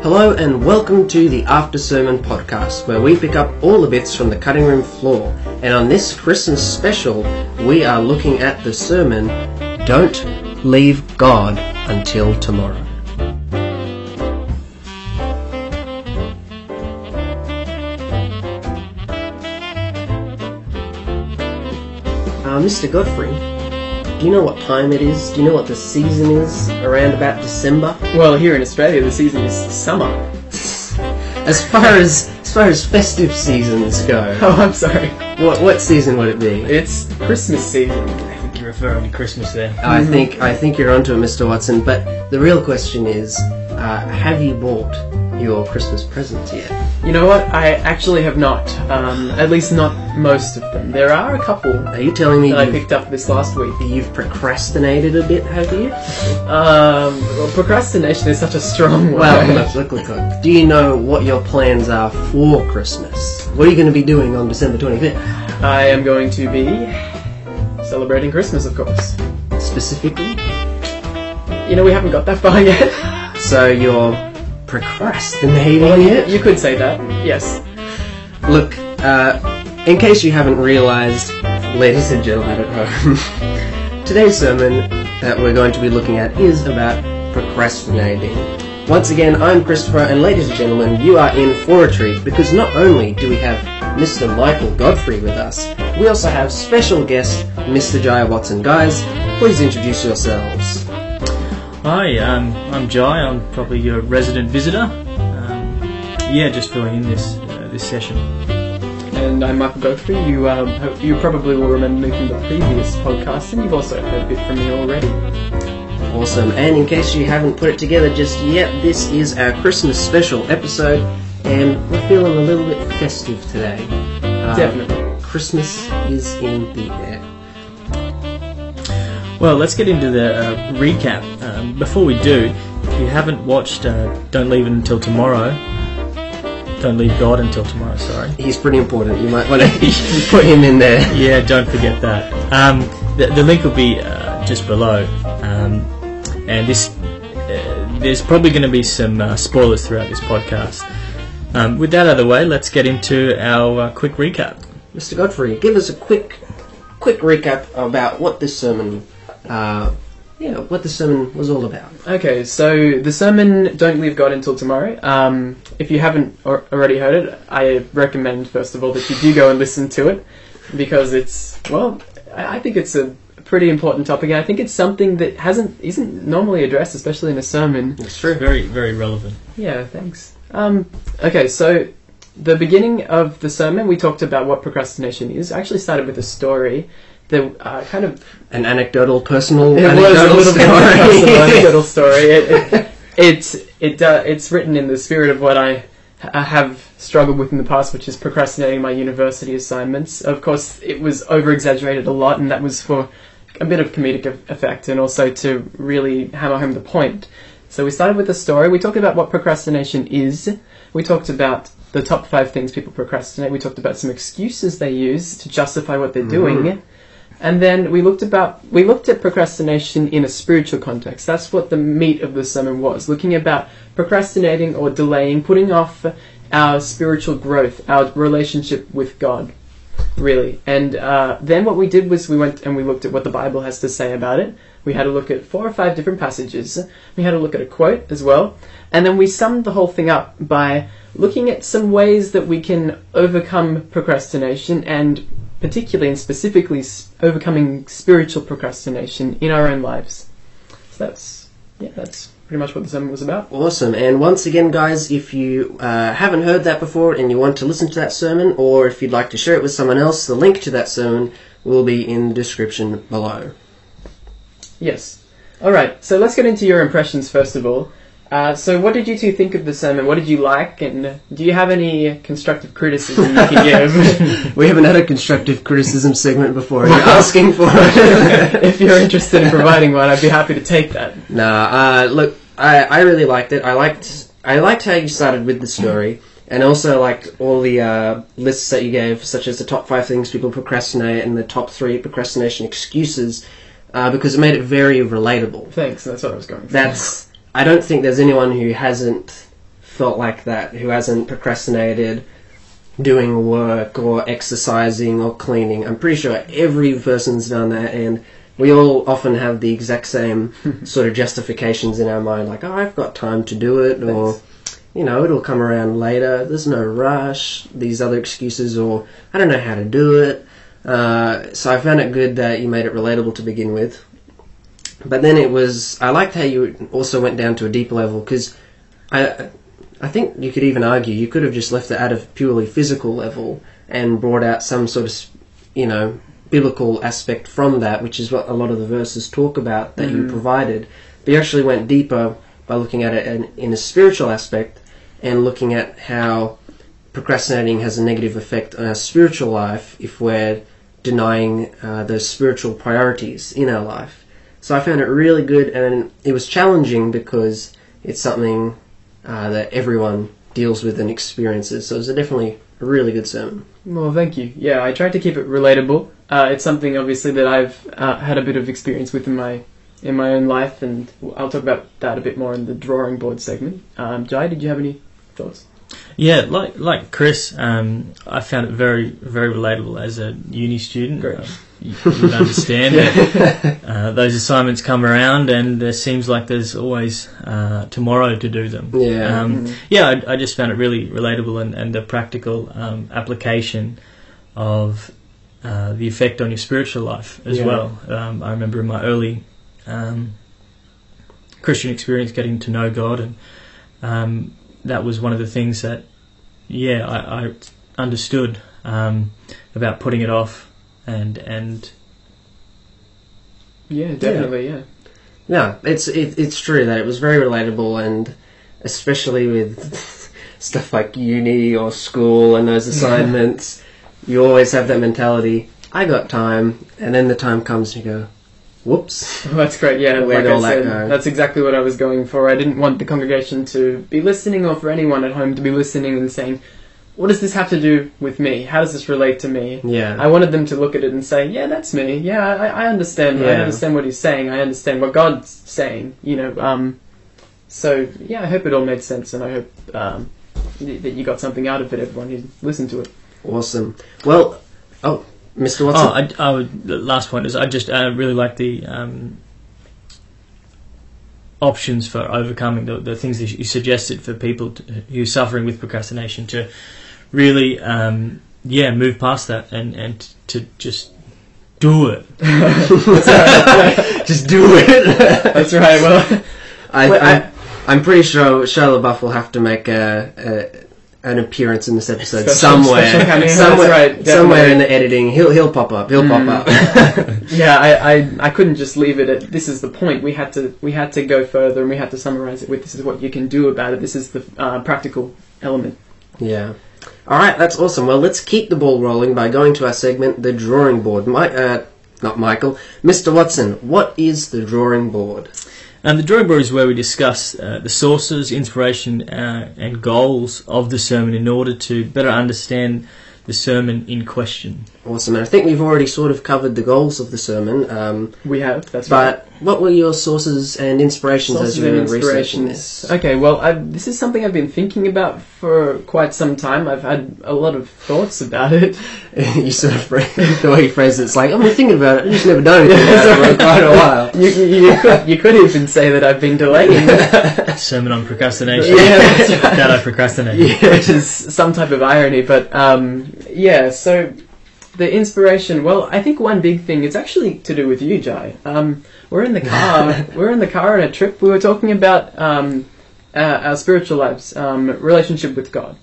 Hello and welcome to the After Sermon podcast, where we pick up all the bits from the cutting room floor. And on this Christmas special, we are looking at the sermon Don't Leave God Until Tomorrow. Uh, Mr. Godfrey, do you know what time it is? Do you know what the season is around about December? Well, here in Australia, the season is summer. As far as as far as festive seasons go, Oh, I'm sorry. what what season would it be? It's Christmas season. I think you're referring to Christmas there. I think I think you're onto it, Mr. Watson. But the real question is, uh, have you bought your Christmas presents yet? You know what? I actually have not. Um, at least not most of them. There are a couple Are you telling me that I picked up this last week. you've procrastinated a bit? Have you? Um, well, procrastination is such a strong word. Well, look, look, look, look. Do you know what your plans are for Christmas? What are you going to be doing on December 25th? I am going to be celebrating Christmas, of course. Specifically? You know, we haven't got that far yet. So you're procrastinating it? you could say that. Yes. Look, uh, in case you haven't realised, ladies and gentlemen at home, today's sermon that we're going to be looking at is about procrastinating. Once again, I'm Christopher, and ladies and gentlemen, you are in for a treat because not only do we have Mr. Michael Godfrey with us, we also have special guest Mr. Jaya Watson. Guys, please introduce yourselves. Hi, um, I'm Jai. I'm probably your resident visitor. Um, yeah, just filling in this uh, this session. And I'm Michael Godfrey. You um, hope- you probably will remember me from the previous podcast, and you've also heard a bit from me already. Awesome. And in case you haven't put it together just yet, this is our Christmas special episode, and we're feeling a little bit festive today. Uh, Definitely. Christmas is in the air. Well, let's get into the uh, recap. Um, before we do, if you haven't watched uh, Don't Leave It Until Tomorrow, Don't Leave God Until Tomorrow, sorry. He's pretty important. You might want to put him in there. Yeah, don't forget that. Um, the, the link will be uh, just below. Um, and this, uh, there's probably going to be some uh, spoilers throughout this podcast. Um, with that out of the way, let's get into our uh, quick recap. Mr. Godfrey, give us a quick, quick recap about what this sermon, uh, yeah, what the sermon was all about. Okay, so the sermon "Don't Leave God Until Tomorrow." Um, if you haven't or- already heard it, I recommend first of all that you do go and listen to it because it's well, I I think it's a pretty important topic, and I think it's something that hasn't isn't normally addressed, especially in a sermon. It's true. Very, very relevant. Yeah, thanks. Um, okay, so the beginning of the sermon, we talked about what procrastination is. I actually started with a story that uh, kind of An anecdotal, personal, it was a anecdotal little bit story. personal anecdotal story. It, it, it's it uh, it's written in the spirit of what I, I have struggled with in the past, which is procrastinating my university assignments. Of course, it was over exaggerated a lot, and that was for a bit of comedic effect, and also to really hammer home the point. So we started with a story. We talked about what procrastination is. We talked about the top five things people procrastinate. We talked about some excuses they use to justify what they're doing. And then we looked about we looked at procrastination in a spiritual context. That's what the meat of the sermon was, looking about procrastinating or delaying, putting off our spiritual growth, our relationship with God, really. And uh, then what we did was we went and we looked at what the Bible has to say about it. We had a look at four or five different passages. We had a look at a quote as well, and then we summed the whole thing up by looking at some ways that we can overcome procrastination and particularly and specifically overcoming spiritual procrastination in our own lives. So that's yeah, that's pretty much what the sermon was about. Awesome. And once again, guys, if you uh, haven't heard that before and you want to listen to that sermon, or if you'd like to share it with someone else, the link to that sermon will be in the description below. Yes. All right. So let's get into your impressions first of all. Uh, so what did you two think of the sermon? What did you like, and do you have any constructive criticism you can give? We haven't had a constructive criticism segment before. Are you asking for it? if you're interested in providing one, I'd be happy to take that. nah, uh, look, I, I really liked it. I liked I liked how you started with the story, and also liked all the uh, lists that you gave, such as the top five things people procrastinate and the top three procrastination excuses, uh, because it made it very relatable. Thanks. That's what I was going for. That's I don't think there's anyone who hasn't felt like that, who hasn't procrastinated doing work or exercising or cleaning. I'm pretty sure every person's done that, and we all often have the exact same sort of justifications in our mind, like, oh, I've got time to do it, or, you know, it'll come around later, there's no rush, these other excuses, or I don't know how to do it. Uh, so I found it good that you made it relatable to begin with. But then it was, I liked how you also went down to a deep level, because I, I think you could even argue you could have just left it at a purely physical level and brought out some sort of, you know, biblical aspect from that, which is what a lot of the verses talk about that you Mhm. provided. But you actually went deeper by looking at it in, in a spiritual aspect and looking at how procrastinating has a negative effect on our spiritual life if we're denying uh, those spiritual priorities in our life. So I found it really good, and it was challenging because it's something uh, that everyone deals with and experiences. So it was a definitely a really good sermon. Well, thank you. Yeah, I tried to keep it relatable. Uh, it's something obviously that I've uh, had a bit of experience with in my in my own life, and I'll talk about that a bit more in the drawing board segment. Um, Jai, did you have any thoughts? Yeah, like like Chris, um, I found it very very relatable as a uni student. Great. Uh, you, you'd understand that uh, those assignments come around, and there seems like there's always uh, tomorrow to do them. Yeah. Um, Mhm. yeah, I, I just found it really relatable and, and a practical um, application of uh, the effect on your spiritual life as Yeah. well. Um, I remember in my early um, Christian experience getting to know God, and um, that was one of the things that, yeah, I, I understood um, about putting it off and and Yeah, definitely. Yeah. No, it's it, it's true that it was very relatable, and especially with stuff like uni or school and those assignments, you always have that mentality. I got time, and then the time comes and you go, "Whoops." That's great. Yeah, Where'd like I all that go? that's exactly what I was going for. I didn't want the congregation to be listening, or for anyone at home to be listening and saying, "What does this have to do with me? How does this relate to me?" Yeah, I wanted them to look at it and say, "Yeah, that's me. Yeah, I, I understand. I understand what he's saying. I understand what God's saying." You know. Um, so yeah, I hope it all made sense, and I hope um, that you got something out of it. Everyone who listened to it. awesome. Well, oh, Mr. Watson. oh, I, I would, the last point is I just uh, really like the um, options for overcoming the, the things that you suggested for people to, who are suffering with procrastination to really um, yeah move past that and and to just do it. just do it. That's right. Well, I, Well, I, I'm pretty sure Shia LaBeouf will have to make a, a an appearance in this episode Special- somewhere. special cameo, somewhere, right, somewhere in the editing, he'll he'll pop up. He'll Mm. pop up. yeah, I, I, I couldn't just leave it at this is the point. We had to we had to go further and we had to summarize it with this is what you can do about it. This is the uh, practical element. yeah. All right, that's awesome. Well, let's keep the ball rolling by going to our segment, the drawing board. My, uh, not Michael, Mr. Watson. What is the drawing board? And the drawing board is where we discuss uh, the sources, inspiration, uh, and goals of the sermon in order to better understand the sermon in question. Awesome. And I think we've already sort of covered the goals of the sermon. Um, We have that's right. but what were your sources and inspirations Sources as you and were researching this? Okay, well, I, this is something I've been thinking about for quite some time. I've had a lot of thoughts about it. you sort of the way you phrase it, it's like I've been thinking about it. I just never done anything about it for quite a while. You, you, you could you could even say that I've been delaying, Sermon on procrastination. Yeah, that's right. that I procrastinate. Yeah, which is some type of irony. But um, yeah, so the inspiration. Well, I think one big thing. It's actually to do with you, Jai. Um, we're in the car. we're in the car on a trip. We were talking about um, uh, our spiritual lives, um, relationship with God,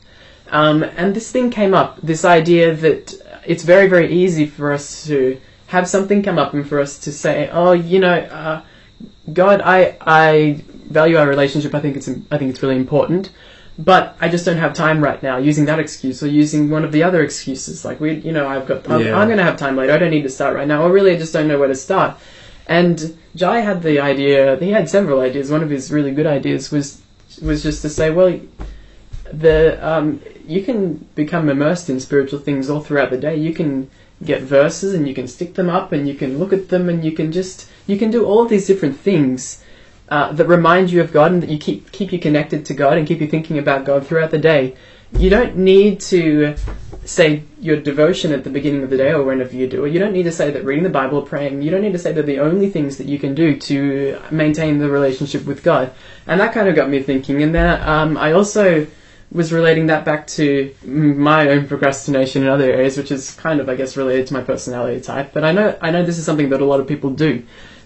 um, and this thing came up. This idea that it's very, very easy for us to have something come up and for us to say, "Oh, you know." Uh, God, I I value our relationship. I think it's I think it's really important, but I just don't have time right now. Using that excuse or using one of the other excuses, like we, you know, I've got I'm, Yeah. I'm going to have time later. I don't need to start right now, or really, I just don't know where to start. And Jai had the idea. He had several ideas. One of his really good ideas was was just to say, well, the um, you can become immersed in spiritual things all throughout the day. You can get verses and you can stick them up and you can look at them and you can just you can do all of these different things uh, that remind you of God and that you keep keep you connected to God and keep you thinking about God throughout the day. You don't need to say your devotion at the beginning of the day or whenever you do it. You don't need to say that reading the Bible or praying. You don't need to say that the only things that you can do to maintain the relationship with God. And that kind of got me thinking. And then um, I also was relating that back to my own procrastination in other areas, which is kind of, I guess, related to my personality type. But I know, I know this is something that a lot of people do.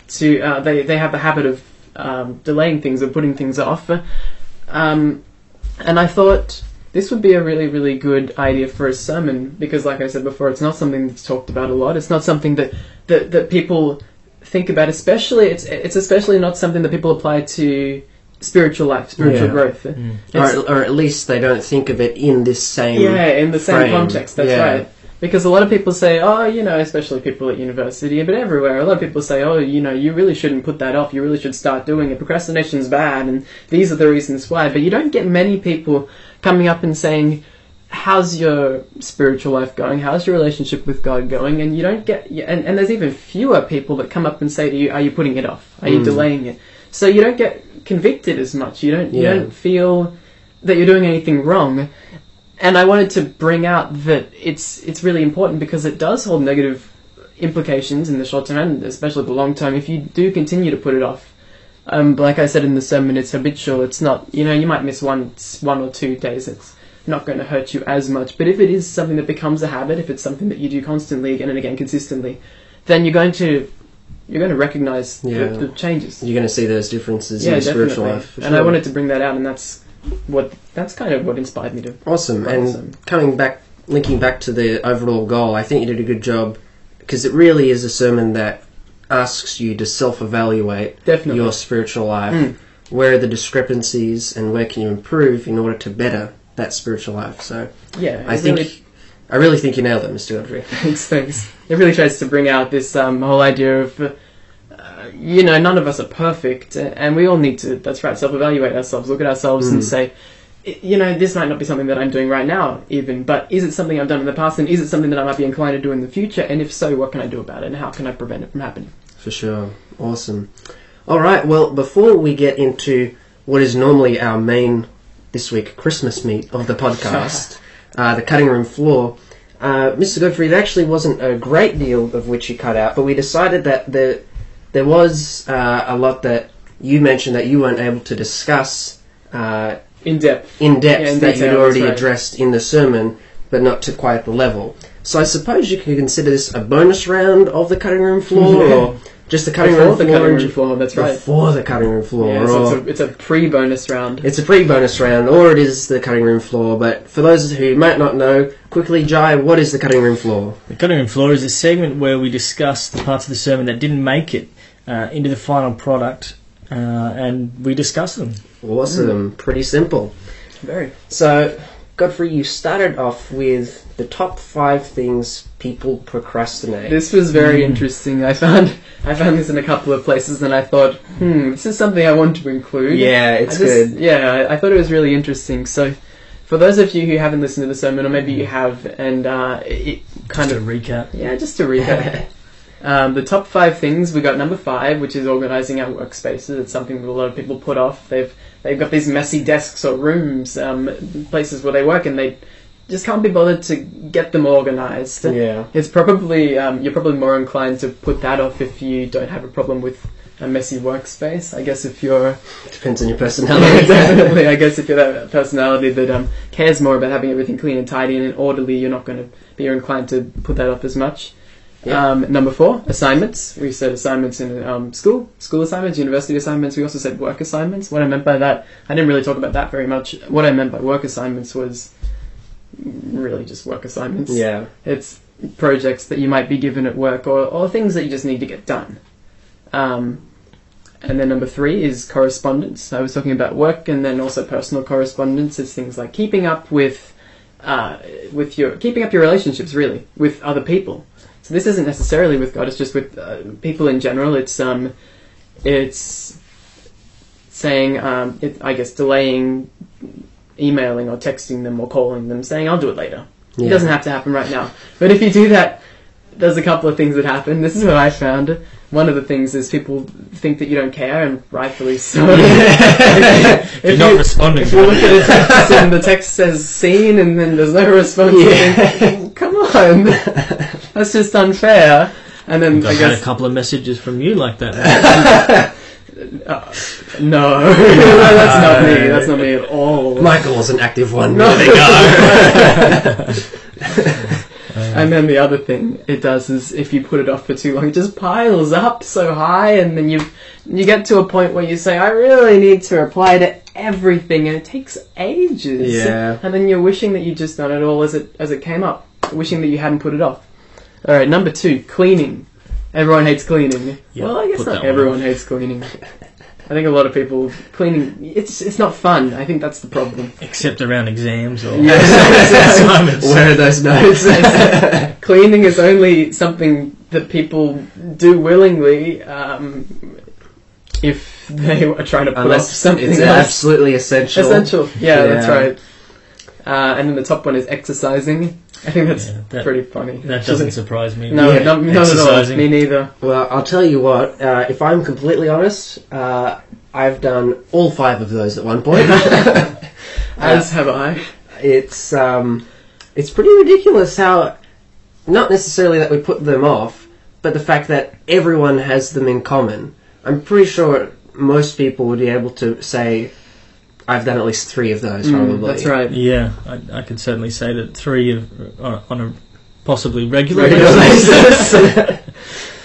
To uh, they they have the habit of um, delaying things or putting things off. Um, and I thought this would be a really, really good idea for a sermon because, like I said before, it's not something that's talked about a lot. It's not something that that, that people think about. Especially, it's it's especially not something that people apply to spiritual life, spiritual Yeah. growth. Mm. Or, or at least they don't think of it in this same. yeah, in the same frame. context. That's Yeah. right. Because a lot of people say, oh, you know, especially people at university, but everywhere, a lot of people say, oh, you know, you really shouldn't put that off. You really should start doing it. Procrastination's bad, and these are the reasons why. But you don't get many people coming up and saying, how's your spiritual life going? How's your relationship with God going? And you don't get, and, and there's even fewer people that come up and say to you, are you putting it off? Are you Mm. delaying it? So you don't get convicted as much. You don't, you don't feel that you're doing anything wrong and I wanted to bring out that it's it's really important because it does hold negative implications in the short term and especially the long term if you do continue to put it off. Um, but like I said in the sermon, it's habitual. It's not you know you might miss one one or two days. It's not going to hurt you as much. But if it is something that becomes a habit, if it's something that you do constantly again and again consistently, then you're going to you're going to recognize Yeah. the, the changes. You're going to see those differences yeah, in your spiritual life. And I wanted to bring that out, and that's what that's kind of what inspired me to. Awesome. Right, And awesome. coming back, linking back to the overall goal, I think you did a good job because it really is a sermon that asks you to self-evaluate Definitely. your spiritual life. Mm. Where are the discrepancies and where can you improve in order to better that spiritual life? So Yeah, I think really- I really think you nailed it, Mr. Godfrey. Thanks, thanks. It really tries to bring out this um, whole idea of, uh, you know, none of us are perfect, uh, and we all need to, that's right, self evaluate ourselves, look at ourselves and Mm. say, you know, this might not be something that I'm doing right now, even, but is it something I've done in the past, and is it something that I might be inclined to do in the future, and if so, what can I do about it, and how can I prevent it from happening? For sure. Awesome. All right. Well, before we get into what is normally our main this week Christmas meat of the podcast, uh, the cutting room floor, uh, Mr. Godfrey, there actually wasn't a great deal of which you cut out, but we decided that there there was uh, a lot that you mentioned that you weren't able to discuss uh, In depth. in depth Yeah, in that detail, you'd already right. addressed in the sermon, but not to quite the level. So I suppose you could consider this a bonus round of the cutting room floor, Yeah. or just the cutting Before room the floor. cutting room floor, that's right. Before the cutting room floor, Yeah, so it's a, it's a pre bonus round. it's a pre-bonus round, or it is the cutting room floor. But for those who might not know, quickly, Jai, what is the cutting room floor? The cutting room floor is a segment where we discuss the parts of the sermon that didn't make it uh, into the final product, uh, and we discuss them. Awesome, pretty simple. Very. So, Godfrey, you started off with the top five things people procrastinate. This was very Mm. interesting. I found I found this in a couple of places, and I thought, hmm, this is something I want to include. yeah, it's just- good. Yeah, I, I thought it was really interesting. So, for those of you who haven't listened to the sermon, or maybe you have, and uh, it kind Just of a recap. yeah, just to recap. Um, the top five things we got number five, which is organizing our workspaces. It's something that a lot of people put off. They've they've got these messy desks or rooms, um, places where they work, and they just can't be bothered to get them organized. yeah. It's probably um, you're probably more inclined to put that off if you don't have a problem with a messy workspace. I guess if you're Depends on your personality. definitely, I guess if you're that personality that um, cares more about having everything clean and tidy and orderly, you're not going to be inclined to put that off as much. Yeah. Um, number four, assignments. We said assignments in um, school, school assignments, university assignments. We also said work assignments. What I meant by that, I didn't really talk about that very much. What I meant by work assignments was really just work assignments. yeah. It's projects that you might be given at work or, or things that you just need to get done. Um, and then number three is correspondence. I was talking about work and then also personal correspondence. It's things like keeping up with, uh, with your keeping up your relationships really with other people. So this isn't necessarily with God. It's just with uh, people in general. It's um, it's saying um, it, I guess delaying emailing or texting them or calling them, saying I'll do it later. It doesn't have to happen right now. But if you do that, there's a couple of things that happen. This is what I found. One of the things is people think that you don't care, and rightfully so. If you're not responding. If you look at a text and the text says "seen" and then there's no response, Yeah. think, come on, that's just unfair. And then I I've had a couple of messages from you like that. uh, no, that's not me. That's not me at all. Michael was an active one. No. There we go. And then the other thing it does is if you put it off for too long, it just piles up so high, and then you you get to a point where you say, "I really need to reply to everything," and it takes ages. Yeah. And then you're wishing that you just done it all as it as it came up, wishing that you hadn't put it off. All right, number two, cleaning. Everyone hates cleaning. Yeah, well, I guess not everyone off. hates cleaning. I think a lot of people cleaning. It's it's not fun. I think that's the problem. Except around exams or Yes. assignments. Where are those notes? cleaning is only something that people do willingly um, if they are trying to put off Unless something it's else. absolutely essential. Essential. Yeah, that's right. Uh, and then the top one is exercising. I think that's Yeah, that- pretty funny. That doesn't surprise me. No, Yeah, not, not at all. exercising. Me neither. Well, I'll tell you what. Uh, if I'm completely honest, uh, I've done all five of those at one point. As have I. it's um, it's pretty ridiculous how, not necessarily that we put them off, but the fact that everyone has them in common. I'm pretty sure most people would be able to say, "I've done at least three of those." Mm, Probably. that's right. Yeah, I, I could certainly say that three of, on, on a possibly regular, Regular basis. basis.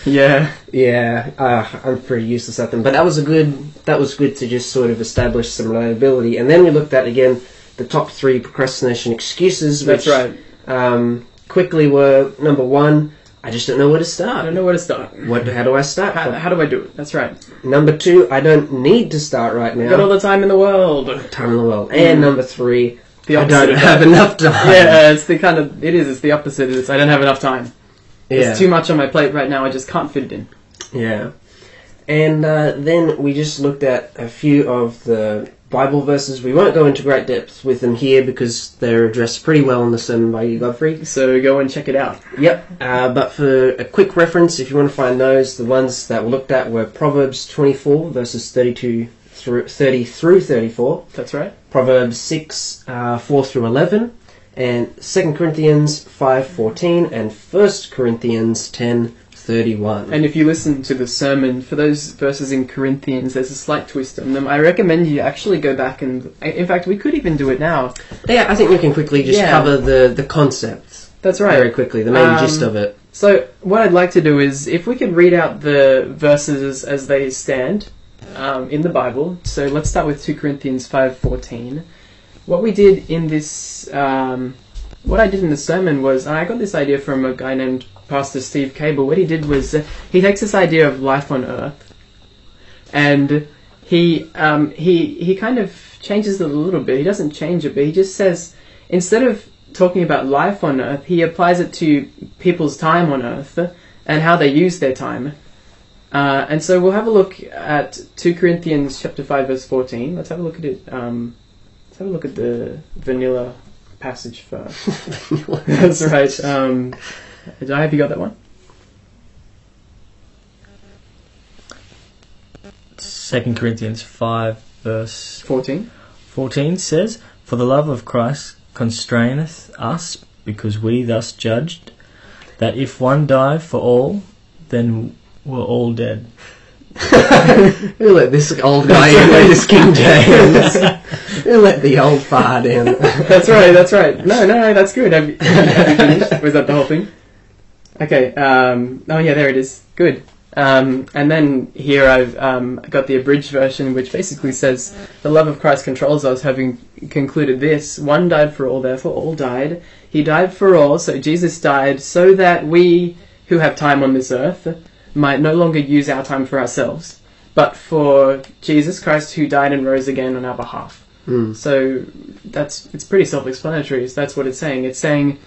Yeah. Yeah, uh, I'm pretty useless at them. But that was a good. That was good to just sort of establish some reliability. And then we looked at again the top three procrastination excuses, which That's right. um, quickly were number one. I just don't know where to start. I don't know where to start. What? How do I start? How, how do I do it? That's right. number two, I don't need to start right now. I've got all the time in the world. Time in the world. And Mm. number three, The I don't have enough time. Yeah, it's the kind of it is. It's the opposite. It's I don't have enough time. yeah. There's too much on my plate right now. I just can't fit it in. Yeah. And uh, then we just looked at a few of the Bible verses. We won't go into great depth with them here because they're addressed pretty well in the sermon by you, Godfrey. So go and check it out. Yep. Uh, but for a quick reference, if you want to find those, the ones that we looked at were Proverbs 24, verses 32 through 30 through 34, That's right. Proverbs 6, uh, 4 through 11, and 2 Corinthians 5.14, and 1 Corinthians 10.31. And if you listen to the sermon for those verses in Corinthians, there's a slight twist on them. I recommend you actually go back and, in fact, we could even do it now. Yeah, I think we can quickly just Yeah. cover the, the concepts That's right. very quickly, the main Um, gist of it. So what I'd like to do is, if we could read out the verses as they stand um, in the Bible. So let's start with 2 Corinthians 5:14. What we did in this, um, what I did in the sermon was, and I got this idea from a guy named Pastor Steve Cable. What he did was, uh, he takes this idea of life on Earth, and he um, he he kind of changes it a little bit. He doesn't change it, but he just says instead of talking about life on Earth, he applies it to people's time on Earth and how they use their time. Uh, and so we'll have a look at 2 Corinthians chapter 5 verse 14. Let's have a look at it. Um, let's have a look at the vanilla passage first. That's right. Um, Jai, have you got that one? Second Corinthians five verse 14. 14 says, For the love of Christ constraineth us, because we thus judged, that if one die for all, then we're all dead. Who let this old guy in with his King James? Let the old fart in? That's right, that's right. No, no, no, that's good. Have you, have you? Was that the whole thing? Okay, um, oh yeah, there it is. Good. Um, and then here I've um, got the abridged version, which basically says, The love of Christ controls us, having concluded this. One died for all, therefore all died. He died for all, so Jesus died so that we who have time on this earth might no longer use our time for ourselves, but for Jesus Christ who died and rose again on our behalf. Hmm. So that's it's pretty self-explanatory. So that's what it's saying. It's saying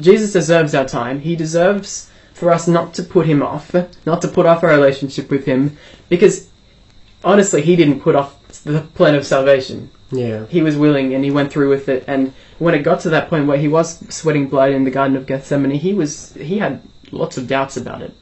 Jesus deserves our time. He deserves for us not to put him off, not to put off our relationship with him, because honestly, he didn't put off the plan of salvation. Yeah. He was willing and he went through with it. And when it got to that point where he was sweating blood in the Garden of Gethsemane, he was he had lots of doubts about it.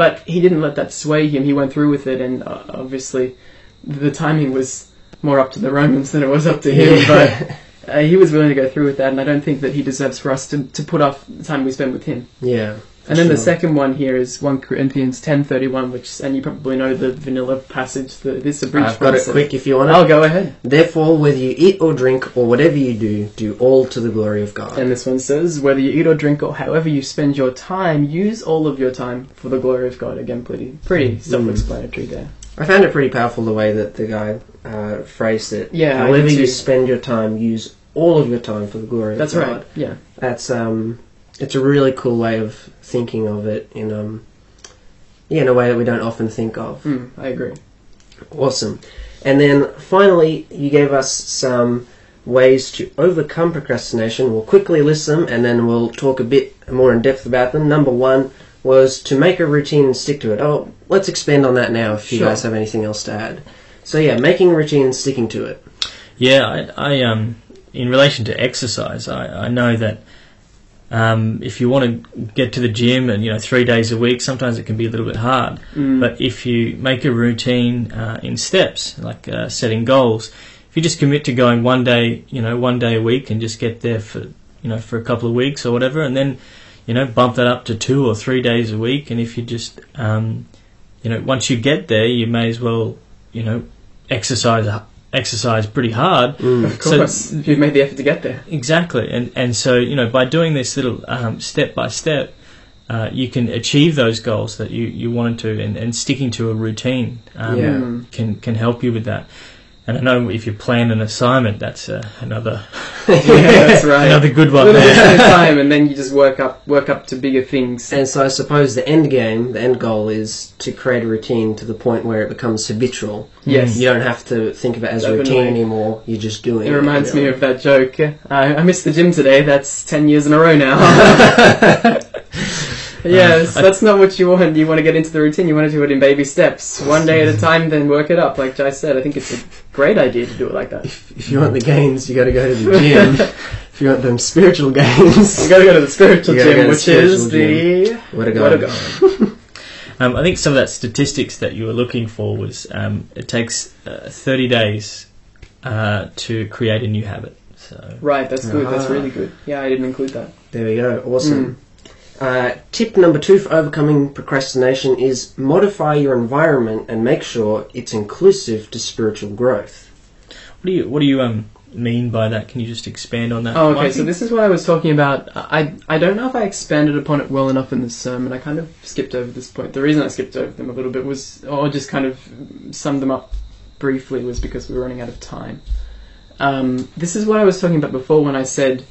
but he didn't let that sway him. He went through with it, and uh, obviously, the timing was more up to the Romans than it was up to him. But uh, he was willing to go through with that, and I don't think that he deserves for us to, to put off the time we spend with him. yeah. And then the second one here is 1 Corinthians 10:31, which and you probably know the vanilla passage. The, this abridged I've got it quick if you want it. I'll go ahead. Therefore, whether you eat or drink or whatever you do, do all to the glory of God. And this one says, whether you eat or drink or however you spend your time, use all of your time for the glory of God. Again, pretty pretty Mm. self-explanatory there. I found it pretty powerful the way that the guy uh, phrased it. Yeah, I However did you too. spend your time, use all of your time for the glory That's of God. right. Yeah. That's um, it's a really cool way of thinking of it in um, yeah, in a way that we don't often think of. Mm, I agree. Awesome. And then finally, you gave us some ways to overcome procrastination. We'll quickly list them and then we'll talk a bit more in depth about them. Number one was to make a routine and stick to it. Oh, let's expand on that now if you Sure. guys have anything else to add. So yeah, making a routine and sticking to it. Yeah, I, I um, in relation to exercise, I, I know that um, if you want to get to the gym and you know three days a week, sometimes it can be a little bit hard. Mm. But if you make a routine uh, in steps, like uh, setting goals, if you just commit to going one day, you know, one day a week, and just get there for you know for a couple of weeks or whatever, and then you know bump that up to two or three days a week, and if you just um, you know once you get there, you may as well you know exercise exercise pretty hard Mm. Of course, if you've made the effort to get there. Exactly, and and so you know by doing this little um, step by step, uh, you can achieve those goals that you, you wanted to, and, and sticking to a routine um, Yeah. Can can help you with that. And I know if you plan an assignment, that's uh, another Yeah, that's right. another good one. A one. little bit there. at a time, and then you just work up work up to bigger things. And so I suppose the end game, the end goal is to create a routine to the point where it becomes habitual. Yes. You don't have to think of it as a Definitely. routine anymore. You're just doing it. It reminds you me of that joke. I, I missed the gym today. That's ten years in a row now. yes, Uh, I- that's not what you want. You want to get into the routine. You want to do it in baby steps, one day at a time. Then work it up. Like Jai said, I think it's a great idea to do it like that. If, if you want the gains, you got to go to the gym. if you want them spiritual gains, You got to go to the spiritual You gotta gym, go to which is spiritual the where to go? where to go. Um, I think some of that statistics that you were looking for was um, it takes uh, 30 days uh, to create a new habit. So Right, that's good. That's Ah. really good. Yeah, I didn't include that. There we go. Awesome. Mm. Uh, tip number two for overcoming procrastination is modify your environment and make sure it's inclusive to spiritual growth. what do you what do you um mean by that? Can you just expand on that? Oh, okay. Mikey? So this is what I was talking about. I I don't know if I expanded upon it well enough in the sermon. I kind of skipped over this point. The reason I skipped over them a little bit was, or just kind of summed them up briefly, was because we were running out of time. Um, this is what I was talking about before when I said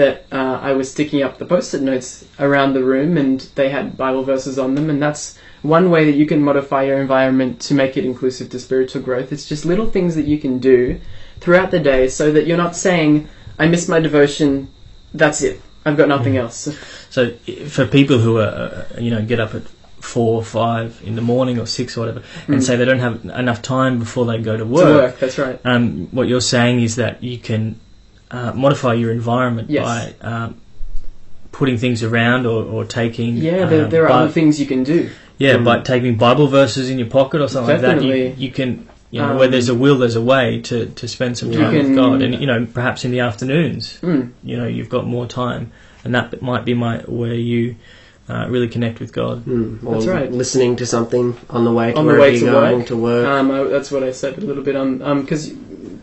that uh, I was sticking up the post-it notes around the room and they had Bible verses on them, and that's one way that you can modify your environment to make it inclusive to spiritual growth. It's just little things that you can do throughout the day so that you're not saying, I miss my devotion, that's it, I've got nothing else. So for people who are, uh, you know, get up at four or five in the morning or six or whatever, and Mm. say they don't have enough time before they go to To work, work, that's right. Um, what you're saying is that you can uh, modify your environment Yes. by um, putting things around or, or taking. Yeah, there, um, there are Bi- other things you can do. Yeah, Mm. by taking Bible verses in your pocket or something like that, you, you can. You know, Um, where there's a will, there's a way to, to spend some time can- with God, and you know, perhaps in the afternoons, Mm. you know, you've got more time, and that might be my where you uh, really connect with God. Hmm. Or That's right. listening to something on the way to On the way to going work. to work. Um, I, that's what I said a little bit on because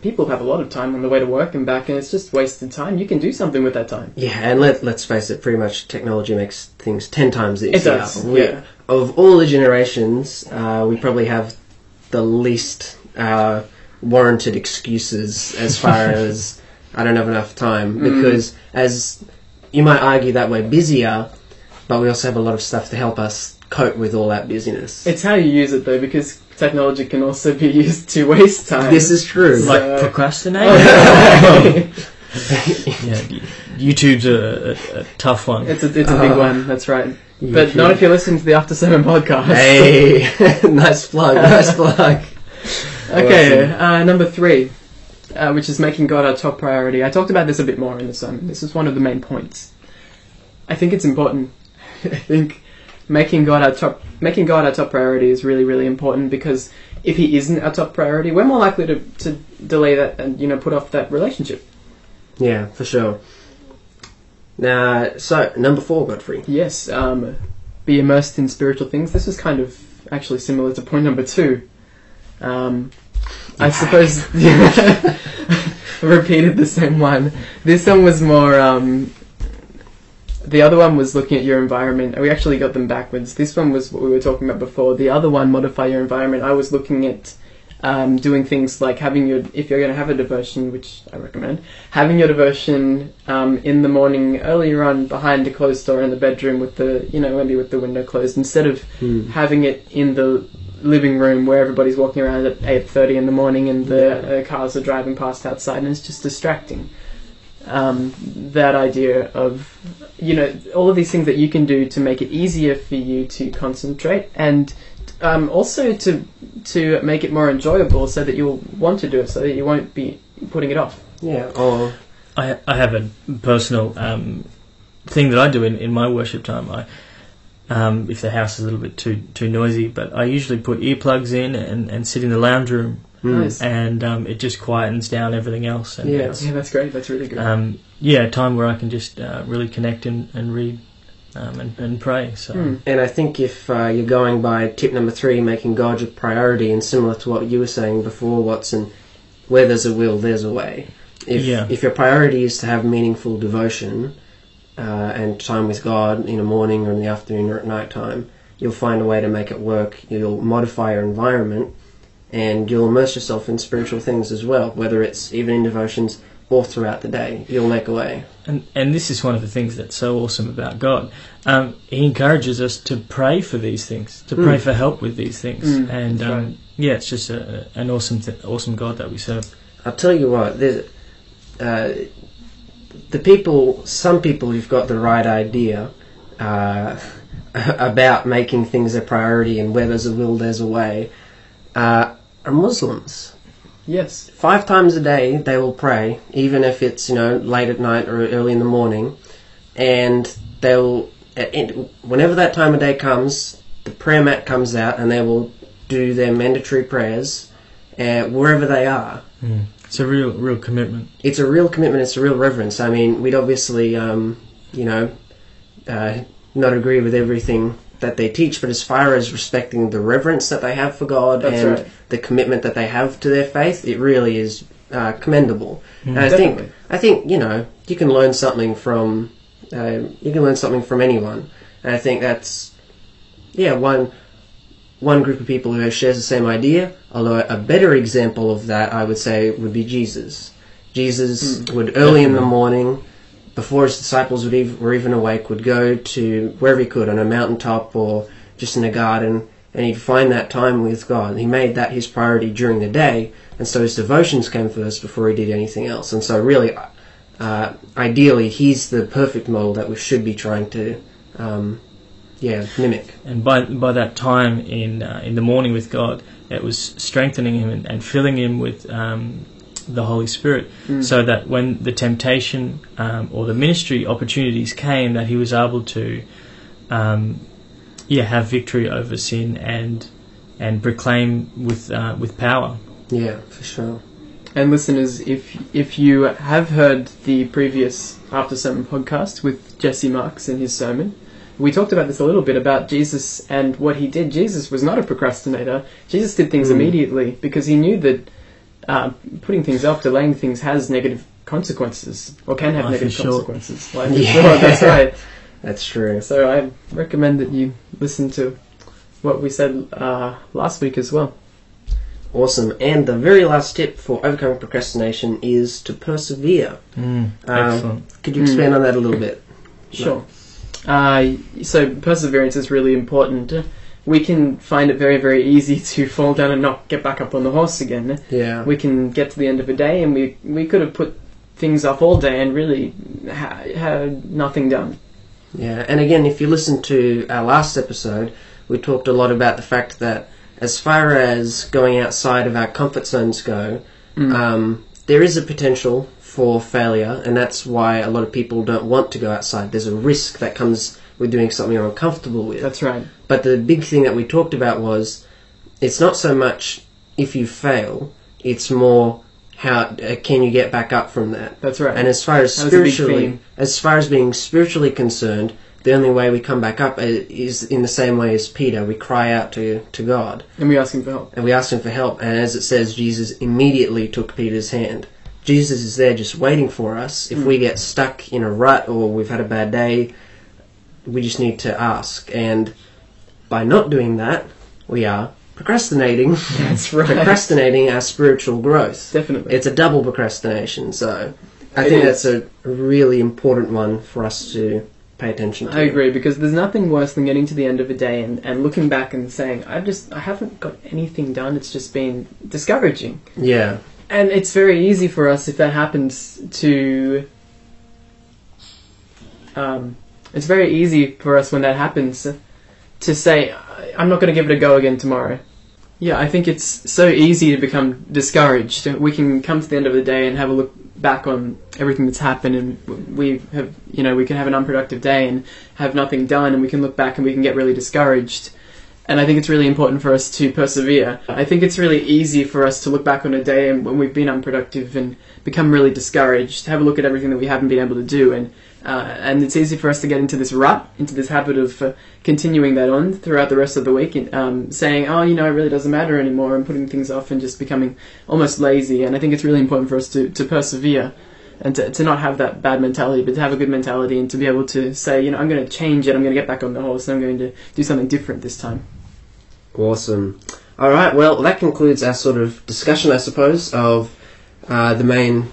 people have a lot of time on the way to work and back, and it's just wasted time. You can do something with that time. yeah, and let, let's face it, pretty much technology makes things ten times easier. It does. We- Yeah. Of all the generations, uh, we probably have the least uh, warranted excuses as far as I don't have enough time. Mm. Because, as you might argue, that we're busier, but we also have a lot of stuff to help us cope with all that busyness. It's how you use it though, because technology can also be used to waste time. this is true. So- Like Uh, procrastinate. Oh, yeah, y- YouTube's a, a, a tough one. it's a it's a big Uh, one. That's right. But not if you're listening to the After Sermon podcast. Hey, nice plug, nice plug. Okay, uh, number three, uh, which is making God our top priority. I talked about this a bit more in the sermon. This is one of the main points. I think it's important. I think making God our top making God our top priority is really really important because if He isn't our top priority, we're more likely to, to delay that and you know put off that relationship. Yeah, for sure. Now, so number four, Godfrey. Yes, um, be immersed in spiritual things. This is kind of actually similar to point number two. Um, I suppose repeated the same one. This one was more. Um, the other one was looking at your environment. We actually got them backwards. This one was what we were talking about before. The other one, modify your environment. I was looking at um, doing things like having your, if you're going to have a devotion, which I recommend, having your devotion um, in the morning earlier on behind a closed door in the bedroom with the, you know, maybe with the window closed, instead of Hmm. having it in the living room where everybody's walking around at 8.30 in the morning and the uh, cars are driving past outside and it's just distracting. Um, that idea of, you know, all of these things that you can do to make it easier for you to concentrate and um, also to to make it more enjoyable so that you'll want to do it so that you won't be putting it off. Yeah, or I, I have a personal um, thing that I do in, in my worship time. I, um, if the house is a little bit too too noisy, but I usually put earplugs in and, and sit in the lounge room. Nice. and um, it just quietens down everything else. And Yeah. it's, Yeah, that's great. That's really good. um, yeah, time where I can just uh, really connect and, and read um, and, and pray. So Hmm. And I think if uh, you're going by tip number three, making God your priority, and similar to what you were saying before, Watson, where there's a will, there's a way. If, Yeah. if your priority is to have meaningful devotion uh, and time with God in the morning or in the afternoon or at night time, you'll find a way to make it work. You'll modify your environment and you'll immerse yourself in spiritual things as well, whether it's even in devotions or throughout the day. You'll make a way. And and this is one of the things that's so awesome about God. Um, he encourages us to pray for these things, to pray Mm. for help with these things, Mm, and um, right. yeah, it's just a, an awesome, th- awesome God that we serve. I'll tell you what, uh, the people, some people who've got the right idea uh, about making things a priority and where there's a will, there's a way, uh, are Muslims. yes. Five times a day they will pray, even if it's you know late at night or early in the morning, and they'll uh, whenever that time of day comes, the prayer mat comes out and they will do their mandatory prayers uh, wherever they are It's a real, real commitment. it's a real commitment. It's a real reverence. I mean, we'd obviously, um, you know, uh, not agree with everything that they teach, but as far as respecting the reverence that they have for God That's and right. the commitment that they have to their faith, it really is uh, commendable. And I Definitely. think, I think, you know, you can learn something from, uh, you can learn something from anyone. And I think that's, yeah, one one group of people who shares the same idea. Although a better example of that, I would say, would be Jesus. Jesus would early in the morning, before his disciples would were even awake, would go to wherever he could on a mountaintop or just in a garden, and he'd find that time with God. He made that his priority during the day, and so his devotions came first before he did anything else. And so, really, uh, ideally, he's the perfect model that we should be trying to, um, yeah, mimic. And by by that time in uh, in the morning with God, it was strengthening him and, and filling him with um, the Holy Spirit, Mm. so that when the temptation um, or the ministry opportunities came, that he was able to, um, yeah, have victory over sin and and proclaim with uh, with power. Yeah, for sure. And listeners, if if you have heard the previous After Sermon podcast with Jesse Marks and his sermon, we talked about this a little bit about Jesus and what he did. Jesus was not a procrastinator. Jesus did things Mm. immediately because he knew that uh, putting things off, delaying things, has negative consequences or can have Life negative is consequences. Life is Yeah. short. That's right. That's true. So I recommend that you listen to what we said uh, last week as well. Awesome. And the very last tip for overcoming procrastination is to persevere. Mm, Um, excellent. Could you expand on that a little bit? Sure. Uh, so perseverance is really important. We can find it very, very easy to fall down and not get back up on the horse again. Yeah. We can get to the end of a day and we we could have put things off all day and really ha- had nothing done. Yeah, and again, if you listen to our last episode, we talked a lot about the fact that as far as going outside of our comfort zones go, Mm. um, there is a potential for failure, and that's why a lot of people don't want to go outside. There's a risk that comes we're doing something I'm uncomfortable with. That's right. But the big thing that we talked about was it's not so much if you fail, it's more how uh, can you get back up from that. That's right. And as far as That was a big spiritually, as far as being spiritually concerned, the only way we come back up uh, is in the same way as Peter. We cry out to to God and we ask him for help. and we ask him for help. And as it says, Jesus immediately took Peter's hand. Jesus is there just waiting for us. If we get stuck in a rut or we've had a bad day, we just need to ask. And by not doing that, we are procrastinating. That's right. procrastinating our spiritual growth. Definitely. It's a double procrastination. So I It think is. that's a really important one for us to pay attention to. I agree because there's nothing worse than getting to the end of a day and, and looking back and saying I just I haven't got anything done. It's just been discouraging, Yeah. and it's very easy for us if that happens to. Um, it's very easy for us when that happens to say "I- I'm not going to give it a go again tomorrow. Yeah, I think it's so easy to become discouraged. We can come to the end of the day and have a look back on everything that's happened, and we have, you know, we can have an unproductive day and have nothing done, and we can look back and we can get really discouraged. And I think it's really important for us to persevere. I think it's really easy for us to look back on a day when we've been unproductive and become really discouraged, have a look at everything that we haven't been able to do, and uh, and it's easy for us to get into this rut, into this habit of uh, continuing that on throughout the rest of the week, and, um, saying, oh, you know, it really doesn't matter anymore, and putting things off and just becoming almost lazy. And I think it's really important for us to, to persevere and to, to not have that bad mentality, but to have a good mentality and to be able to say, you know, I'm going to change it, I'm going to get back on the horse, and I'm going to do something different this time. Awesome. All right. Well, that concludes our sort of discussion, I suppose, of uh, the main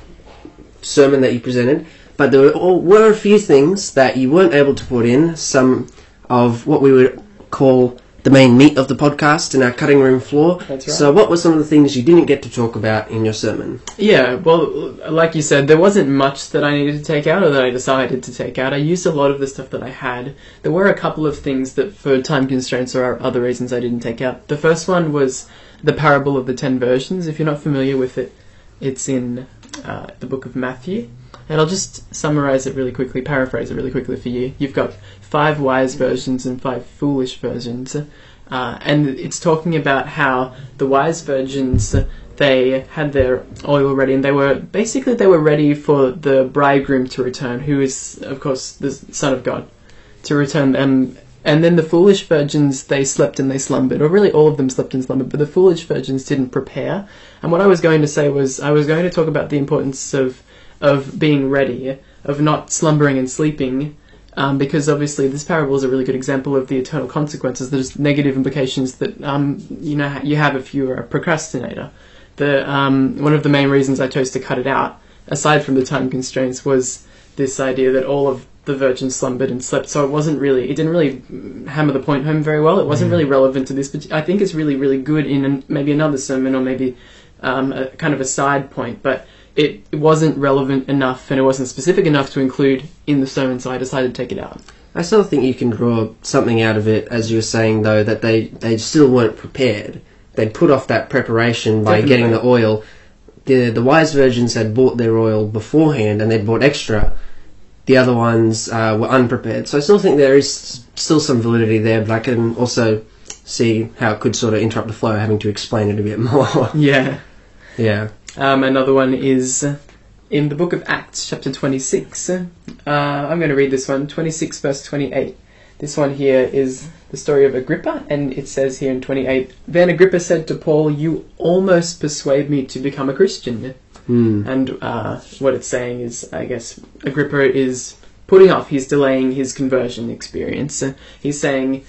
sermon that you presented. But there were, were a few things that you weren't able to put in. Some of what we would call the main meat of the podcast in our cutting room floor. That's right. So, what were some of the things you didn't get to talk about in your sermon? Yeah, well, like you said, there wasn't much that I needed to take out or that I decided to take out. I used a lot of the stuff that I had. There were a couple of things that, for time constraints or other reasons, I didn't take out. The first one was the parable of the ten virgins. If you're not familiar with it, it's in uh, the book of Matthew. And I'll just summarize it really quickly, paraphrase it really quickly for you. You've got five wise virgins and five foolish virgins. Uh, and it's talking about how the wise virgins they had their oil ready and they were basically they were ready for the bridegroom to return who is of course the son of god to return them and then the foolish virgins they slept and they slumbered or really all of them slept and slumbered but the foolish virgins didn't prepare and what i was going to say was i was going to talk about the importance of of being ready of not slumbering and sleeping um, because obviously this parable is a really good example of the eternal consequences. There's negative implications that um, you know you have if you're a procrastinator. The um, one of the main reasons I chose to cut it out, aside from the time constraints, was this idea that all of the virgins slumbered and slept. So it wasn't really, it didn't really mm, hammer the point home very well. It wasn't really relevant to this, but I think it's really, really good in an, maybe another sermon or maybe um, a kind of a side point. But it, it wasn't relevant enough and it wasn't specific enough to include in the sermon, so I decided to take it out. I still think you can draw something out of it, as you were saying, though, that they, they still weren't prepared. They'd put off that preparation by Definitely. getting the oil. The, the wise virgins had bought their oil beforehand and they'd bought extra. The other ones uh, were unprepared. So I still think there is still some validity there, but I can also see how it could sort of interrupt the flow having to explain it a bit more. Yeah. yeah. Um, another one is in the book of Acts, chapter 26. Uh, I'm going to read this one, 26 verse 28. This one here is the story of Agrippa, and it says here in 28 Then Agrippa said to Paul, You almost persuade me to become a Christian. Hmm. And uh, what it's saying is, I guess, Agrippa is putting off, he's delaying his conversion experience. He's saying,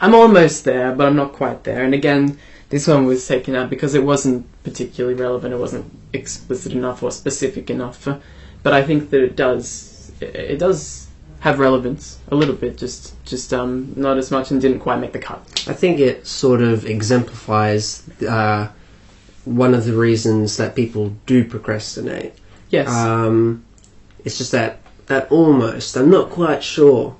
I'm almost there, but I'm not quite there. And again, this one was taken out because it wasn't particularly relevant, it wasn't explicit enough or specific enough. Uh, But I think that it does, it, it does have relevance a little bit, just just um, not as much, and didn't quite make the cut. I think it sort of exemplifies uh, one of the reasons that people do procrastinate. Yes, Um, it's just that that almost. I'm not quite sure.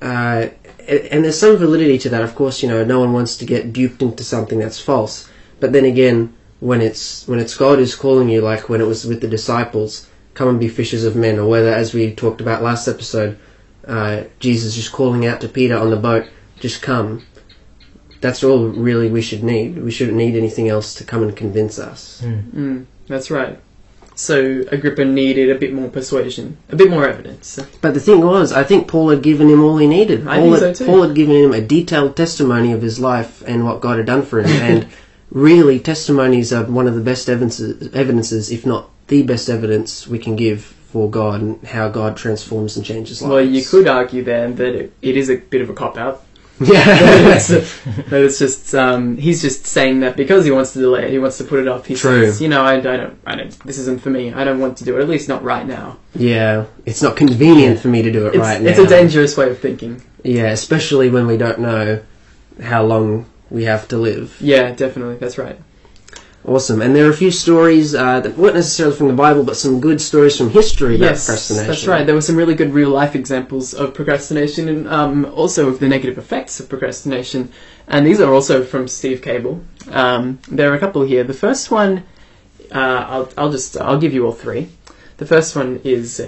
Uh, and, and there's some validity to that. Of course, you know, no one wants to get duped into something that's false. But then again, when it's when it's God who's calling you, like when it was with the disciples, come and be fishers of men, or whether, as we talked about last episode, uh, Jesus just calling out to Peter on the boat, just come. That's all really we should need. We shouldn't need anything else to come and convince us. Mm, that's right. So Agrippa needed a bit more persuasion, a bit more evidence. But the thing was, I think Paul had given him all he needed. I Paul, think had, so too. Paul had given him a detailed testimony of his life and what God had done for him. and really, testimonies are one of the best evidences, evidences, if not the best evidence we can give for God and how God transforms and changes lives. Well, you could argue then that it, it is a bit of a cop out. Yeah. That's- but it's just um, he's just saying that because he wants to delay it, he wants to put it off. He True. says, you know, I, I don't, I don't. This isn't for me. I don't want to do it. At least not right now. yeah. It's not convenient for me to do it It's, right now. it's a dangerous way of thinking. Yeah, especially when we don't know how long we have to live. Yeah, definitely. That's right. Awesome. And there are a few stories uh, that weren't necessarily from the Bible, but some good stories from history about yes, procrastination. that's right. There were some really good real life examples of procrastination and um, also of the negative effects of procrastination. And these are also from Steve Cable. Um, there are a couple here. The first one, uh, I'll, I'll just I'll give you all three. The first one is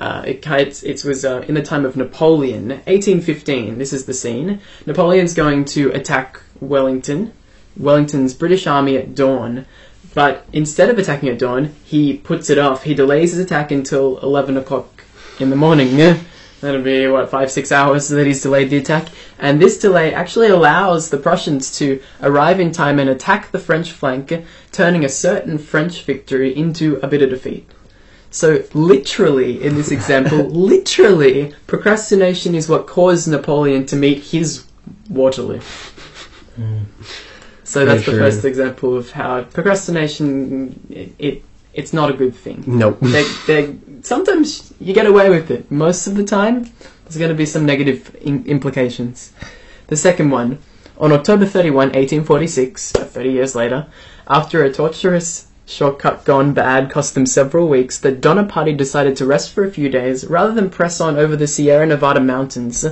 uh, it, it was uh, in the time of Napoleon, 1815. This is the scene. Napoleon's going to attack Wellington, Wellington's British army at dawn. But instead of attacking at dawn, he puts it off. He delays his attack until 11 o'clock in the morning. That'll be, what, five, six hours that he's delayed the attack. And this delay actually allows the Prussians to arrive in time and attack the French flank, turning a certain French victory into a bitter defeat. So, literally, in this example, literally, procrastination is what caused Napoleon to meet his Waterloo. Hmm. So that's the first example of how procrastination it, it it's not a good thing. Nope. They, they sometimes you get away with it. Most of the time, there's going to be some negative in- implications. The second one, on October 31, 1846, uh, 30 years later, after a torturous shortcut gone bad cost them several weeks, the Donner Party decided to rest for a few days rather than press on over the Sierra Nevada mountains.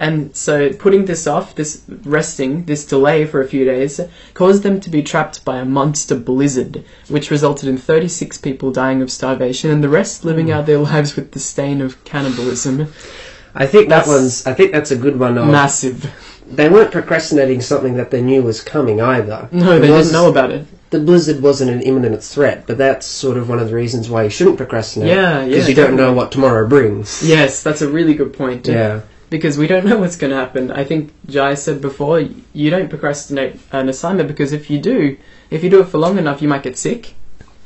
And so, putting this off, this resting, this delay for a few days, caused them to be trapped by a monster blizzard, which resulted in 36 people dying of starvation and the rest living hmm. out their lives with the stain of cannibalism. I think that That's- one's. I think that's a good one. Of, Massive. they weren't procrastinating something that they knew was coming either. No, they didn't know about it. The blizzard wasn't an imminent threat, but that's sort of one of the reasons why you shouldn't procrastinate. Yeah, yeah, Because you don't know what tomorrow brings. Yes, that's a really good point. Yeah. Because we don't know what's going to happen. I think Jai said before, you don't procrastinate an assignment because if you do, if you do it for long enough, you might get sick.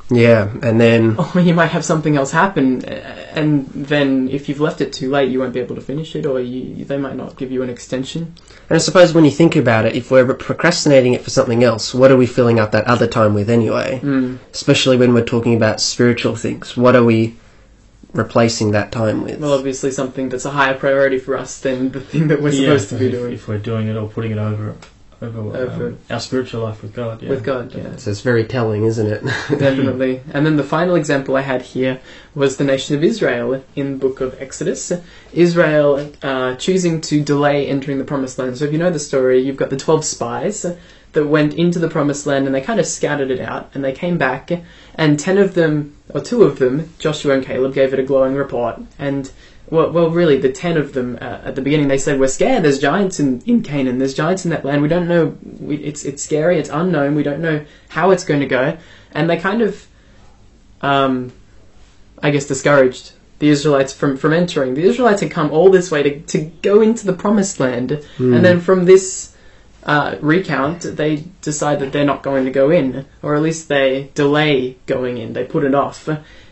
Yeah, and then Or you might have something else happen, and then if you've left it too late, you won't be able to finish it, or you, they might not give you an extension. And I suppose when you think about it, if we're procrastinating it for something else, what are we filling up that other time with anyway? Mm. Especially when we're talking about spiritual things. What are we replacing that time with? Well, obviously, something that's a higher priority for us than the thing that we're Yeah, supposed to be if- doing If we're doing it or putting it over over, Over. um, our spiritual life with God. Yeah. with God. Yeah, so it's very telling, isn't it? definitely. And then the final example I had here was the nation of Israel in the book of Exodus. Israel uh, choosing to delay entering the promised land. So if you know the story, you've got the 12 spies that went into the promised land and they kind of scattered it out and they came back and 10 of them, or two of them, Joshua and Caleb, gave it a glowing report. And well, well, really, the ten of them uh, at the beginning, they said, "We're scared. There's giants in, in Canaan. There's giants in that land. We don't know. We, it's it's scary. It's unknown. We don't know how it's going to go." And they kind of, um, I guess, discouraged the Israelites from from entering. The Israelites had come all this way to to go into the promised land, and then from this uh, recount, they decide that they're not going to go in, or at least they delay going in. They put it off,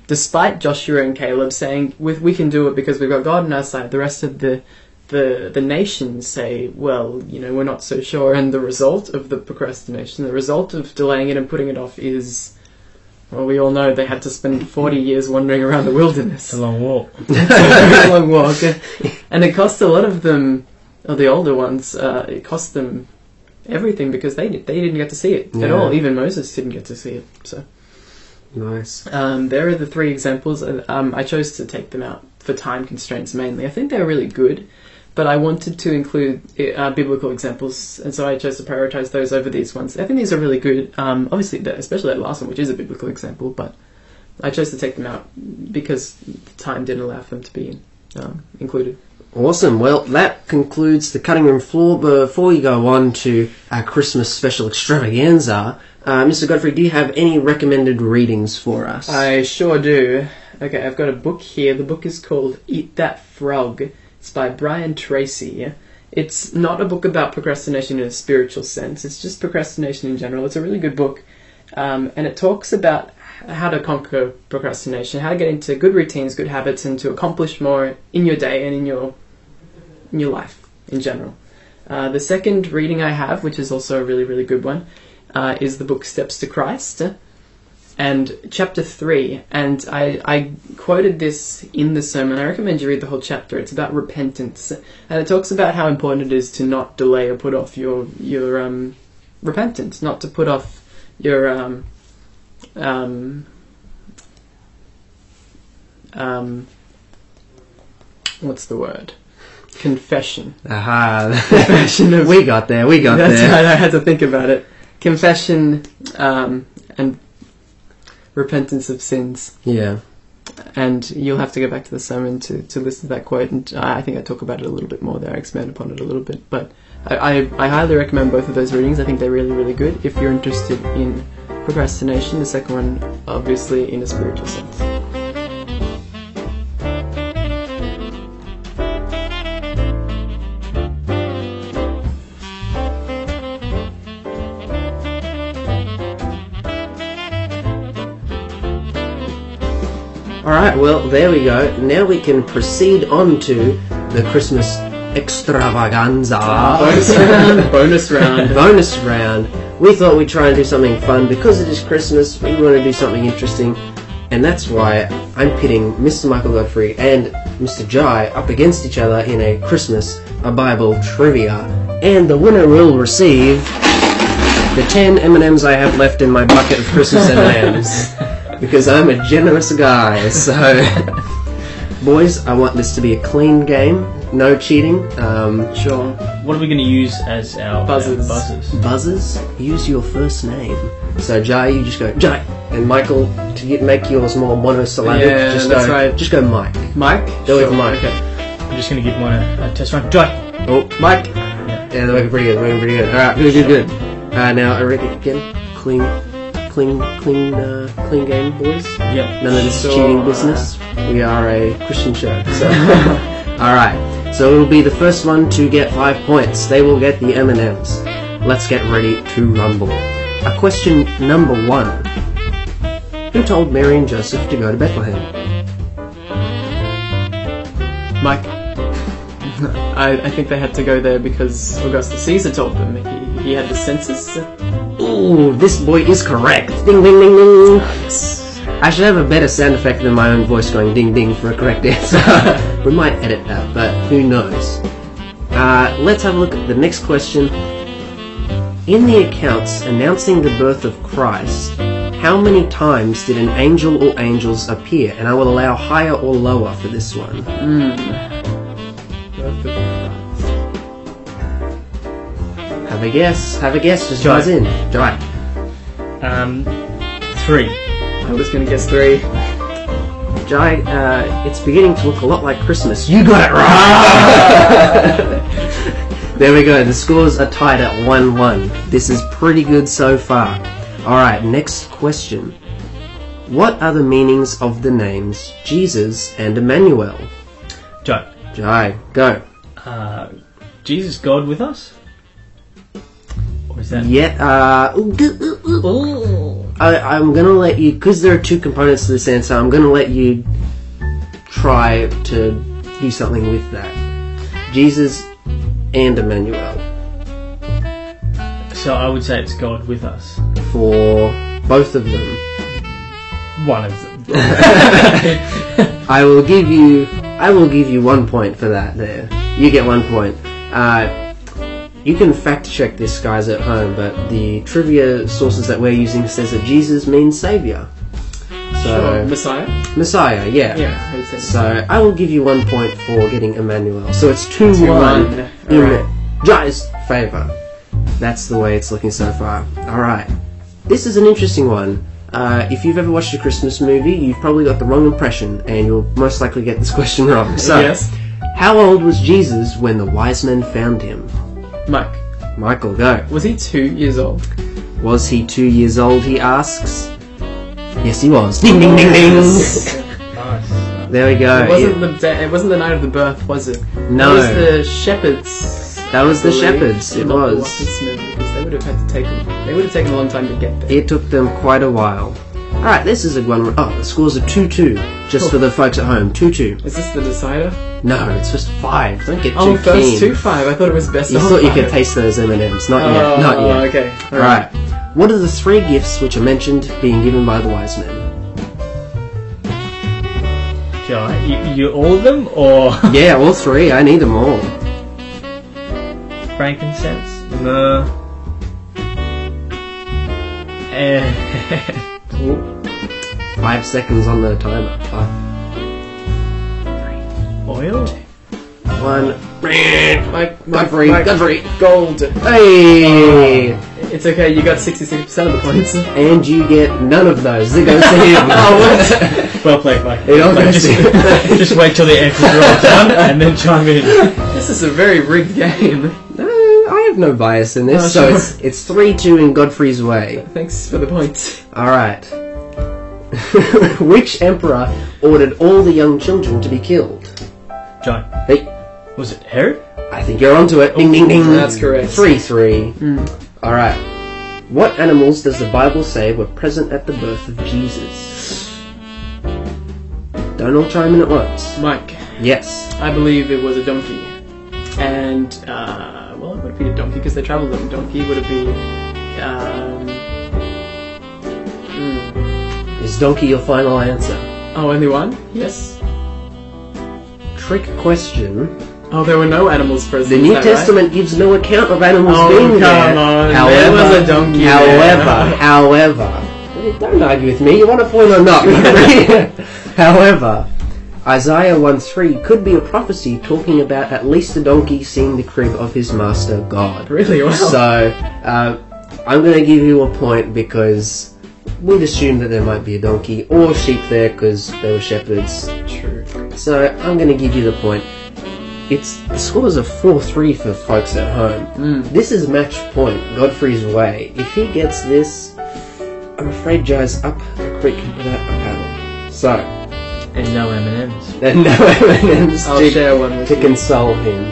despite Joshua and Caleb saying, "We, we can do it because we've got God on our side." The rest of the the the nations say, "Well, you know, we're not so sure." And the result of the procrastination, the result of delaying it and putting it off, is. Well, we all know they had to spend 40 years wandering around the wilderness It's a long walk. very long walk, and it cost a lot of them, or the older ones, uh, it cost them everything because they they didn't get to see it at all. Even Moses didn't get to see it. So nice. um, there are the three examples. and, Um, I chose to take them out for time constraints mainly. I think they're really good, but I wanted to include uh, biblical examples, and so I chose to prioritize those over these ones. I think these are really good. Um, obviously, especially that last one, which is a biblical example, but I chose to take them out because the time didn't allow for them to be um, included. Awesome. Well, that concludes the cutting room floor. Before we go on to our Christmas special extravaganza, uh, Mr. Godfrey, do you have any recommended readings for us? I sure do. Okay, I've got a book here. The book is called Eat That Frog. It's by Brian Tracy. It's not a book about procrastination in a spiritual sense. It's just procrastination in general. It's a really good book, um, and it talks about how to conquer procrastination, how to get into good routines, good habits, and to accomplish more in your day and in your your life in general. Uh, the second reading I have, which is also a really really good one, uh, is the book Steps to Christ and chapter 3 and I, I quoted this in the sermon. I recommend you read the whole chapter. It's about repentance. And it talks about how important it is to not delay or put off your your um, repentance not to put off your um, um, um, what's the word confession Aha. confession of we got there, we got that's there. right. I had to think about it. Confession um, and repentance of sins. Yeah. And you'll have to go back to the sermon to, to listen to that quote. And I I think I talk about it a little bit more there. I expand upon it a little bit. But I, I, I highly recommend both of those readings. I think they're really, really good. If you're interested in procrastination, the second one, obviously, in a spiritual sense. Alright, well, there we go. Now we can proceed on to the Christmas extravaganza. Bonus round. bonus round. bonus round. We thought we'd try and do something fun because it is Christmas. We want to do something interesting, and that's why I'm pitting Mr. Michael Godfrey and Mr. Jai up against each other in a Christmas a Bible trivia, and the winner will receive the ten M&Ms I have left in my bucket of Christmas M&Ms because I'm a generous guy. So, boys, I want this to be a clean game, no cheating. Um, Sure. What are we going to use as our Buzzers. Our buzzers? buzzers, use your first name. So Jai, you just go Jai, and Michael to get, make yours more monosyllabic. Yeah, just that's go, right. Just go Mike. Mike? Go with Sure. Mike. Okay. I'm just going to give one a, a test run. Jai. Oh, Mike. Yeah, they're working pretty good. They're Working pretty good. All right, good, good, good. Uh, now I reckon again, clean, clean, clean, uh, clean game, boys. Yep. None of this Sure. cheating business. We are a Christian show. So, all right. So it will be the first one to get five points. They will get the M and M's. Let's get ready to rumble. A question number one: Who told Mary and Joseph to go to Bethlehem? Mike. I, I think they had to go there because Augustus Caesar told them. He, he had the census. This boy is correct. Ding, ding, ding, ding. I should have a better sound effect than my own voice going ding ding for a correct answer. we might edit that, but who knows? Uh, let's have a look at the next question. In the accounts announcing the birth of Christ, how many times did an angel or angels appear? And I will allow higher or lower for this one. Birth Have a guess. Have a guess. Just Jai. buzz in. Jai. Um, three. I was going to guess three. Jai, uh, it's beginning to look a lot like Christmas. You got it right! there we go, the scores are tied at 1 1. This is pretty good so far. Alright, next question. What are the meanings of the names Jesus and Emmanuel? Jai. Jai, go. Uh, Jesus, God with us? Or that? Yeah, uh, ooh, ooh, ooh. I, I'm gonna let you, because there are two components to this answer, I'm gonna let you try to do something with that. Jesus and Emmanuel. So I would say it's God with us. For both of them. One of them. I will give you, I will give you one point for that there. You get one point. Uh, you can fact check this, guys, at home, but the trivia sources that we're using says that Jesus means savior. So, Sure. Messiah? Messiah, yeah. Yeah, I would say So I will give you one point for getting Emmanuel. So it's two two, Two one one. in Alright. Jai's favour. That's the way it's looking so far. All right, this is an interesting one. Uh, if you've ever watched a Christmas movie, you've probably got the wrong impression, and you'll most likely get this question wrong. So, Yes. How old was Jesus when the wise men found him? Mike, Michael, go. was he two years old? Was he two years old, he asks? Yes, he was. Ding, ding, ding, ding. Nice. There we go. It wasn't the da- it wasn't the night of the birth, was it? No. It was the shepherds. That was the shepherds, it was. because they would have had to take them. They would have taken a long time to get there. It took them quite a while. Alright, this is a one. Oh, the scores are 2 2. Just for the oh. folks at home. 2 2. Is this the decider? No, it's just 5. Don't get oh, too Oh, first keen. two five. I thought it was best You of thought you five. could taste those M&Ms. Not Oh, yet. Not yet. okay. Alright. What are the three gifts which are mentioned being given by the wise men? John, you, you all of them or Yeah, all three. I need them all. frankincense, No. myrrh, eh, and Five seconds on the timer. Five, oil? one. Mike, Mike, Godfrey, Mike, Godfrey. gold. Hey! It's okay. You got sixty-six percent of the points. And you get none of those. It goes to him. Oh, Well played, Mike. It all goes just, to him. just wait till the echoes are all done and then chime in. This is a very rigged game. No, have no bias in this, Oh, so sure. it's it's three two in Godfrey's way. Thanks for the points. All right. Which emperor ordered all the young children to be killed? John, Hey, was it Herod? I think you're onto it. Ding ding ding. That's correct. Three three. Mm. All right. What animals does the Bible say were present at the birth of Jesus? Don't all chime in at once. Mike, Yes. I believe it was a donkey. And, uh, well, it would be a donkey because they travelled on a donkey. Would it be, um, hmm. Is donkey your final answer? Oh, only one? Yes. Trick question. Oh, there were no animals present. The New Testament gives no account of animals Oh, being come there. on. However, There was a donkey However, however, don't argue with me. You want a point or not? however, Isaiah 1:3 could be a prophecy talking about at least a donkey seeing the crib of his master God. Really? Wow. So, uh, I'm going to give you a point because we'd assume that there might be a donkey or sheep there because they were shepherds. True. So I'm going to give you the point. It's the scores are four three for folks at home. Mm. This is match point. Godfrey's way. If he gets this, I'm afraid Jai's up a creek without a paddle. So And no M&M's. then no M&Ms I'll to, share one with to you. console him.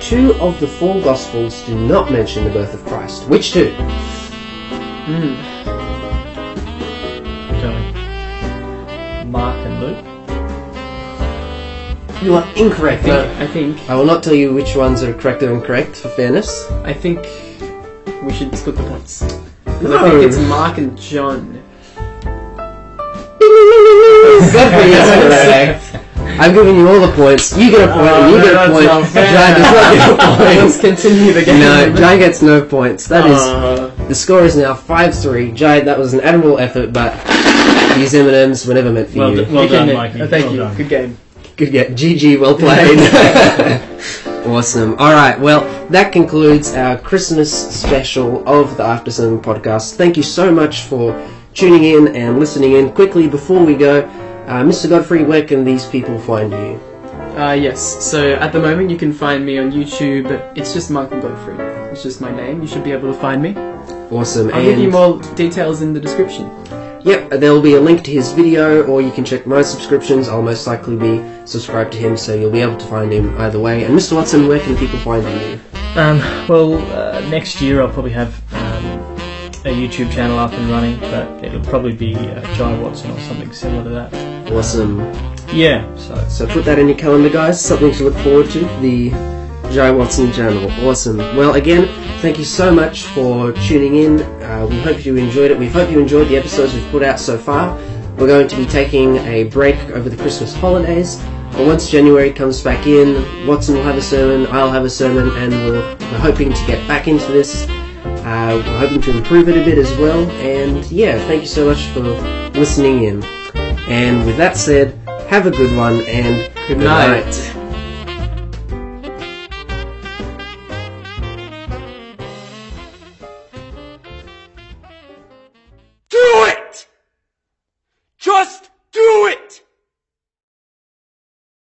Two of the four Gospels do not mention the birth of Christ. Which two? Mm. John. Mark and Luke. You are incorrect. I think, I think, I will not tell you which ones are correct or incorrect for fairness. I think we should split the points. No. I think it's Mark and John. Godfrey is correct. I'm giving you all the points. You get a point, and you Oh, get a point. not fair. Jai does not get a point. Let's continue the game. No, Jai gets no points. That is Uh, the score is now five three. Jai, that was an admirable effort, but these M and M's were never meant for Well you. done. Well you done, Mikey. uh, thank Well you. done. Good game. Good game. GG, well played. awesome. All right, well that concludes our Christmas special of the After Sermon podcast. Thank you so much for tuning in and listening in. Quickly before we go, uh, Mr. Godfrey, where can these people find you? Uh, yes, so at the moment you can find me on YouTube. It's just Michael Godfrey. It's just my name. You should be able to find me. Awesome. I'll and give you more details in the description. Yep, there will be a link to his video, or you can check my subscriptions. I'll most likely be subscribed to him, so you'll be able to find him either way. And Mr. Watson, where can people find you? Um, well, uh, next year I'll probably have a YouTube channel up and running, but it'll probably be uh, Jai Watson or something similar to that. Awesome. Yeah, so So put that in your calendar, guys. Something to look forward to. The Jai Watson channel. Awesome. Well, again, thank you so much for tuning in. Uh, we hope you enjoyed it. We hope you enjoyed the episodes we've put out so far. We're going to be taking a break over the Christmas holidays. But once January comes back in, Watson will have a sermon, I'll have a sermon, and we're, we're hoping to get back into this. Uh, we're hoping to improve it a bit as well. And yeah, thank you so much for listening in. And with that said, have a good one and Good night.